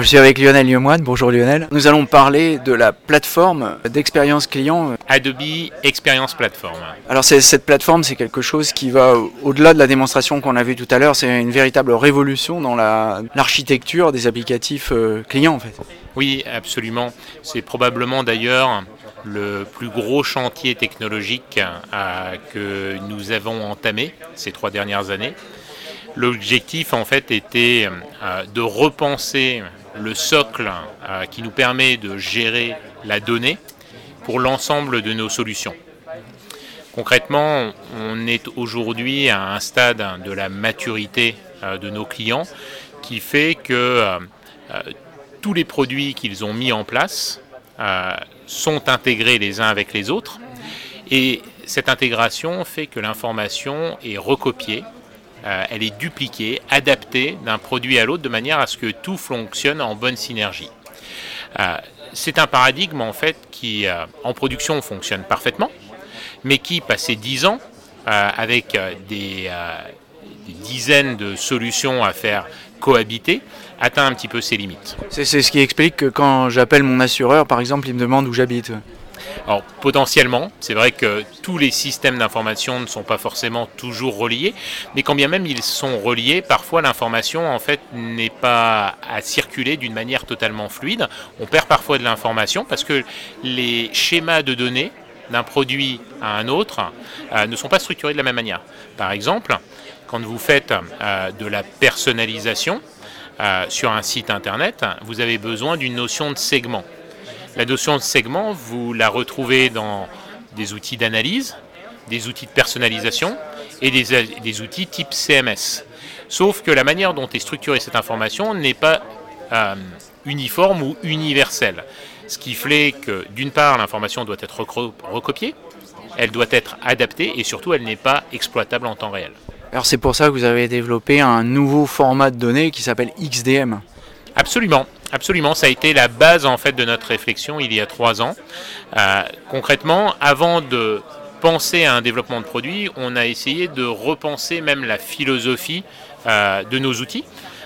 Je suis avec Lionel Lemoine. Bonjour Lionel. Nous allons parler de la plateforme d'expérience client. Adobe Experience Platform. Alors cette plateforme, c'est quelque chose qui va au-delà de la démonstration qu'on a vue tout à l'heure. C'est une véritable révolution dans l'architecture des applicatifs euh, clients en fait. Oui, absolument. C'est probablement d'ailleurs le plus gros chantier technologique euh, que nous avons entamé ces trois dernières années. L'objectif en fait était euh, de repenser le socle euh, qui nous permet de gérer la donnée pour l'ensemble de nos solutions. Concrètement, on est aujourd'hui à un stade de la maturité de nos clients qui fait que tous les produits qu'ils ont mis en place sont intégrés les uns avec les autres. Et cette intégration fait que l'information est recopiée, euh, elle est dupliquée, adaptée d'un produit à l'autre de manière à ce que tout fonctionne en bonne synergie. Euh, c'est un paradigme en fait qui euh, en production fonctionne parfaitement, mais qui, passé dix ans, avec des dizaines de solutions à faire cohabiter, atteint un petit peu ses limites. C'est ce qui explique que quand j'appelle mon assureur, par exemple, il me demande où j'habite. Alors potentiellement, c'est vrai que tous les systèmes d'information ne sont pas forcément toujours reliés, mais quand bien même ils sont reliés, parfois l'information en fait n'est pas à circuler d'une manière totalement fluide. On perd parfois de l'information parce que les schémas de données d'un produit à un autre euh, ne sont pas structurés de la même manière. Par exemple, quand vous faites euh, de la personnalisation euh, sur un site internet, vous avez besoin d'une notion de segment. La notion de segment, vous la retrouvez dans des outils d'analyse, des outils de personnalisation et des, outils type CMS. Sauf que la manière dont est structurée cette information n'est pas euh, uniforme ou universelle. Ce qui fait que d'une part l'information doit être recopiée, elle doit être adaptée et surtout elle n'est pas exploitable en temps réel. Alors c'est pour ça que vous avez développé un nouveau format de données qui s'appelle XDM. Absolument. Absolument, ça a été la base en fait de notre réflexion il y a trois ans. Euh, concrètement, avant de penser à un développement de produit, on a essayé de repenser même la philosophie euh, de nos outils.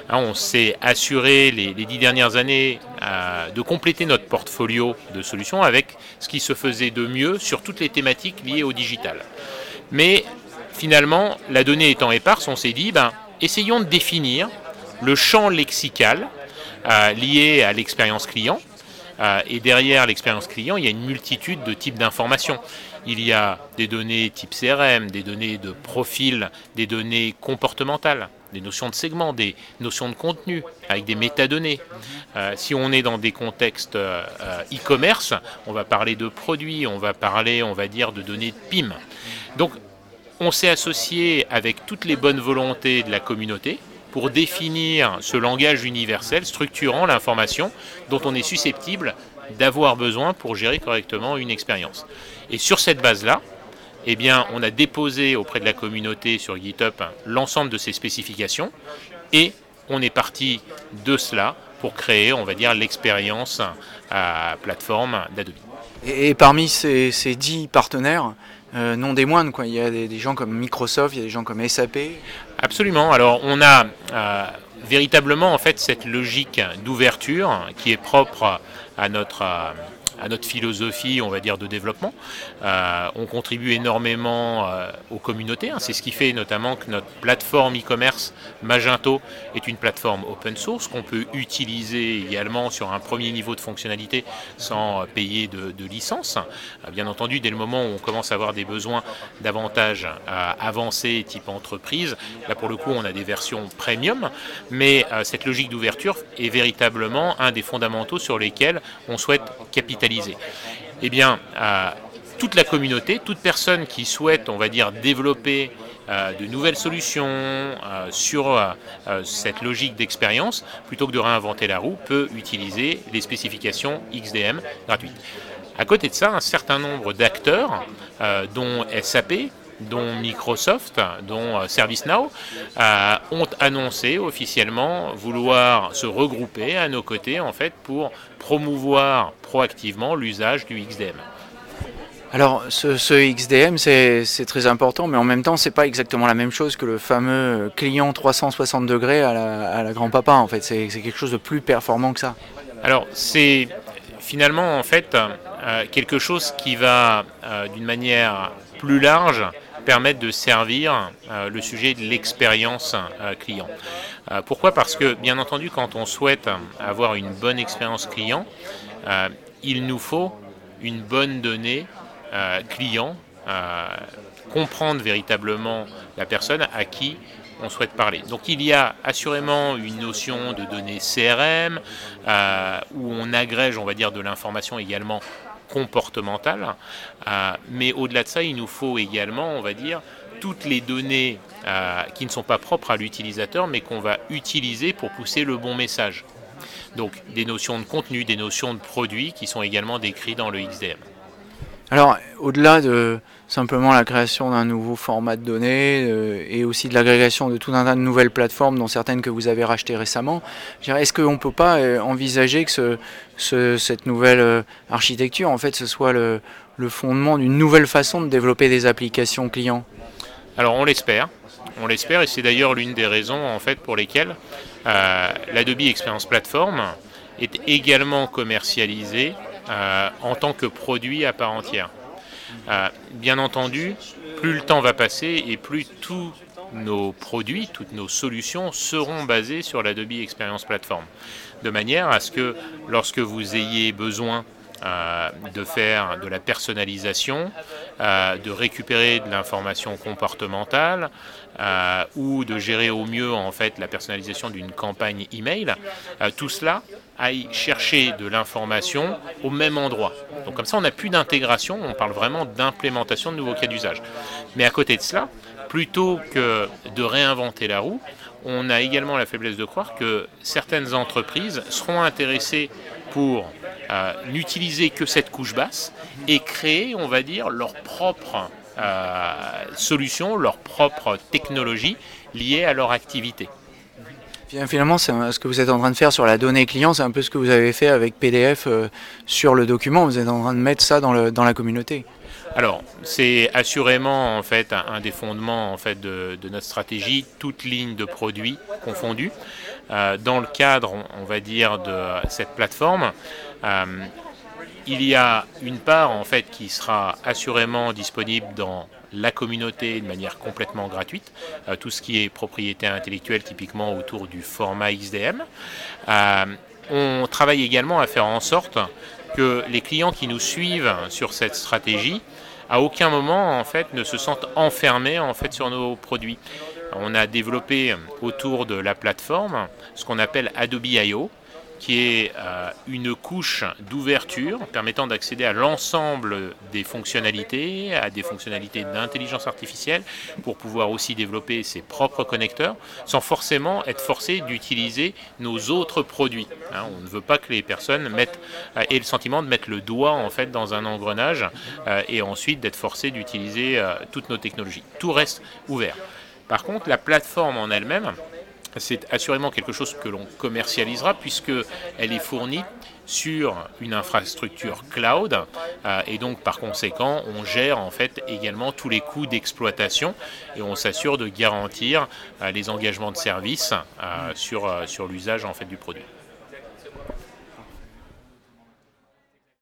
Hein, on s'est assuré les, dix dernières années euh, de compléter notre portfolio de solutions avec ce qui se faisait de mieux sur toutes les thématiques liées au digital. Mais finalement, la donnée étant éparse, on s'est dit, ben, essayons de définir le champ lexical euh, lié à l'expérience client. Euh, et derrière l'expérience client, il y a une multitude de types d'informations. Il y a des données type CRM, des données de profil, des données comportementales, des notions de segment, des notions de contenu, avec des métadonnées. Euh, si on est dans des contextes e-commerce, on va parler de produits, on va parler, on va dire, de données de PIM. Donc on s'est associé avec toutes les bonnes volontés de la communauté pour définir ce langage universel structurant l'information dont on est susceptible d'avoir besoin pour gérer correctement une expérience. Et sur cette base-là, eh bien, on a déposé auprès de la communauté sur GitHub l'ensemble de ces spécifications et on est parti de cela pour créer, on va dire, l'expérience à plateforme d'Adobe. Et, parmi ces, dix partenaires, euh, non des moindres. Quoi. Il y a des, gens comme Microsoft, il y a des gens comme SAP. Absolument. Alors on a euh, véritablement en fait cette logique d'ouverture qui est propre à notre euh, à notre philosophie, on va dire, de développement. Euh, on contribue énormément euh, aux communautés. Hein. C'est ce qui fait notamment que notre plateforme e-commerce Magento est une plateforme open source qu'on peut utiliser également sur un premier niveau de fonctionnalité sans payer de, licence. Euh, bien entendu, dès le moment où on commence à avoir des besoins davantage avancés, type entreprise, là pour le coup, on a des versions premium, mais cette logique d'ouverture est véritablement un des fondamentaux sur lesquels on souhaite capitaliser eh bien, euh, toute la communauté, toute personne qui souhaite, on va dire, développer euh, de nouvelles solutions euh, sur cette logique d'expérience, plutôt que de réinventer la roue, peut utiliser les spécifications XDM gratuites. À côté de ça, un certain nombre d'acteurs, dont SAP, dont Microsoft, dont euh, ServiceNow, euh, ont annoncé officiellement vouloir se regrouper à nos côtés en fait pour promouvoir proactivement l'usage du XDM. Alors ce, XDM c'est très important, mais en même temps c'est pas exactement la même chose que le fameux client 360 degrés à la, grand-papa en fait. C'est quelque chose de plus performant que ça. Alors c'est finalement en fait euh, quelque chose qui va euh, d'une manière plus large permettre de servir euh, le sujet de l'expérience client. pourquoi? Parce que bien entendu quand on souhaite avoir une bonne expérience client, il nous faut une bonne donnée euh, client, euh, comprendre véritablement la personne à qui on souhaite parler. Donc il y a assurément une notion de données CRM euh, où on agrège, on va dire, de l'information également comportementale. mais au-delà de ça, il nous faut également, on va dire, toutes les données qui ne sont pas propres à l'utilisateur, mais qu'on va utiliser pour pousser le bon message. Donc des notions de contenu, des notions de produits qui sont également décrits dans le XDM. Alors, au-delà de simplement la création d'un nouveau format de données euh, et aussi de l'agrégation de tout un tas de nouvelles plateformes, dont certaines que vous avez rachetées récemment, est-ce qu'on ne peut pas euh, envisager que cette nouvelle euh, architecture, en fait, ce soit le, fondement d'une nouvelle façon de développer des applications clients? Alors, on l'espère. On l'espère et c'est d'ailleurs l'une des raisons en fait pour lesquelles l'Adobe Experience Platform est également commercialisée euh, en tant que produit à part entière. Euh, bien entendu, plus le temps va passer et plus tous nos produits, toutes nos solutions seront basées sur l'Adobe Experience Platform. De manière à ce que lorsque vous ayez besoin euh, de faire de la personnalisation, euh, de récupérer de l'information comportementale euh, ou de gérer au mieux en fait la personnalisation d'une campagne email. tout cela aille chercher de l'information au même endroit. Donc comme ça, on n'a plus d'intégration, on parle vraiment d'implémentation de nouveaux cas d'usage. Mais à côté de cela, plutôt que de réinventer la roue, on a également la faiblesse de croire que certaines entreprises seront intéressées pour euh, n'utiliser que cette couche basse et créer, on va dire, leur propre euh, solution, leur propre technologie liée à leur activité. Finalement, ce que vous êtes en train de faire sur la donnée client, c'est un peu ce que vous avez fait avec PDF euh, sur le document. Vous êtes en train de mettre ça dans, la communauté. Alors, c'est assurément en fait un, des fondements en fait de, notre stratégie, toute ligne de produits confondus. Euh, dans le cadre, on, va dire, de cette plateforme, euh, il y a une part en fait qui sera assurément disponible dans la communauté de manière complètement gratuite, euh, tout ce qui est propriété intellectuelle typiquement autour du format XDM. on travaille également à faire en sorte que les clients qui nous suivent sur cette stratégie à aucun moment en fait ne se sentent enfermés en fait sur nos produits. On a développé autour de la plateforme ce qu'on appelle Adobe I.O qui est euh, une couche d'ouverture permettant d'accéder à l'ensemble des fonctionnalités, à des fonctionnalités d'intelligence artificielle, pour pouvoir aussi développer ses propres connecteurs, sans forcément être forcé d'utiliser nos autres produits. Hein. on ne veut pas que les personnes euh, aient le sentiment de mettre le doigt en fait dans un engrenage euh, et ensuite d'être forcé d'utiliser toutes nos technologies. Tout reste ouvert. Par contre, la plateforme en elle-même, c'est assurément quelque chose que l'on commercialisera puisqu'elle est fournie sur une infrastructure cloud euh, et donc par conséquent on gère en fait également tous les coûts d'exploitation et on s'assure de garantir euh, les engagements de service euh, sur, sur l'usage en fait du produit.